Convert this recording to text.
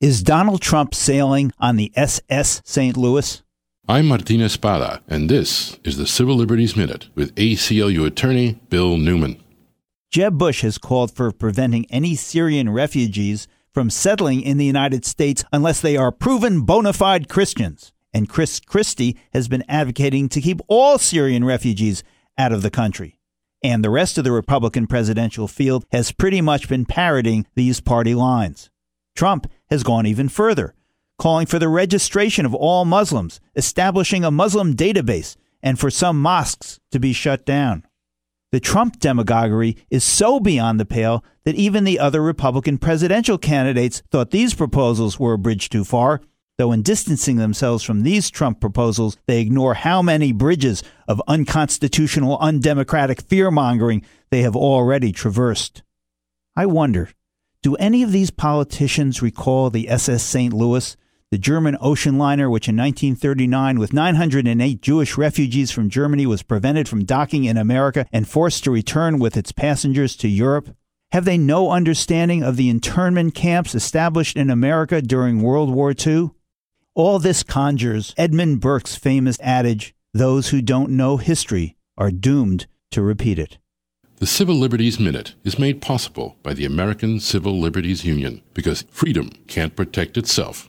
Is Donald Trump sailing on the SS St. Louis? I'm Martin Espada, and this is the Civil Liberties Minute with ACLU attorney Bill Newman. Jeb Bush has called for preventing any Syrian refugees from settling in the United States unless they are proven bona fide Christians. And Chris Christie has been advocating to keep all Syrian refugees out of the country. And the rest of the Republican presidential field has pretty much been parroting these party lines. Trump has gone even further, calling for the registration of all Muslims, establishing a Muslim database, and for some mosques to be shut down. The Trump demagoguery is so beyond the pale that even the other Republican presidential candidates thought these proposals were a bridge too far, though in distancing themselves from these Trump proposals, they ignore how many bridges of unconstitutional, undemocratic fear mongering they have already traversed. I wonder do any of these politicians recall the SS St. Louis, the German ocean liner which in 1939, with 908 Jewish refugees from Germany, was prevented from docking in America and forced to return with its passengers to Europe? Have they no understanding of the internment camps established in America during World War II? All this conjures Edmund Burke's famous adage those who don't know history are doomed to repeat it. The Civil Liberties Minute is made possible by the American Civil Liberties Union because freedom can't protect itself.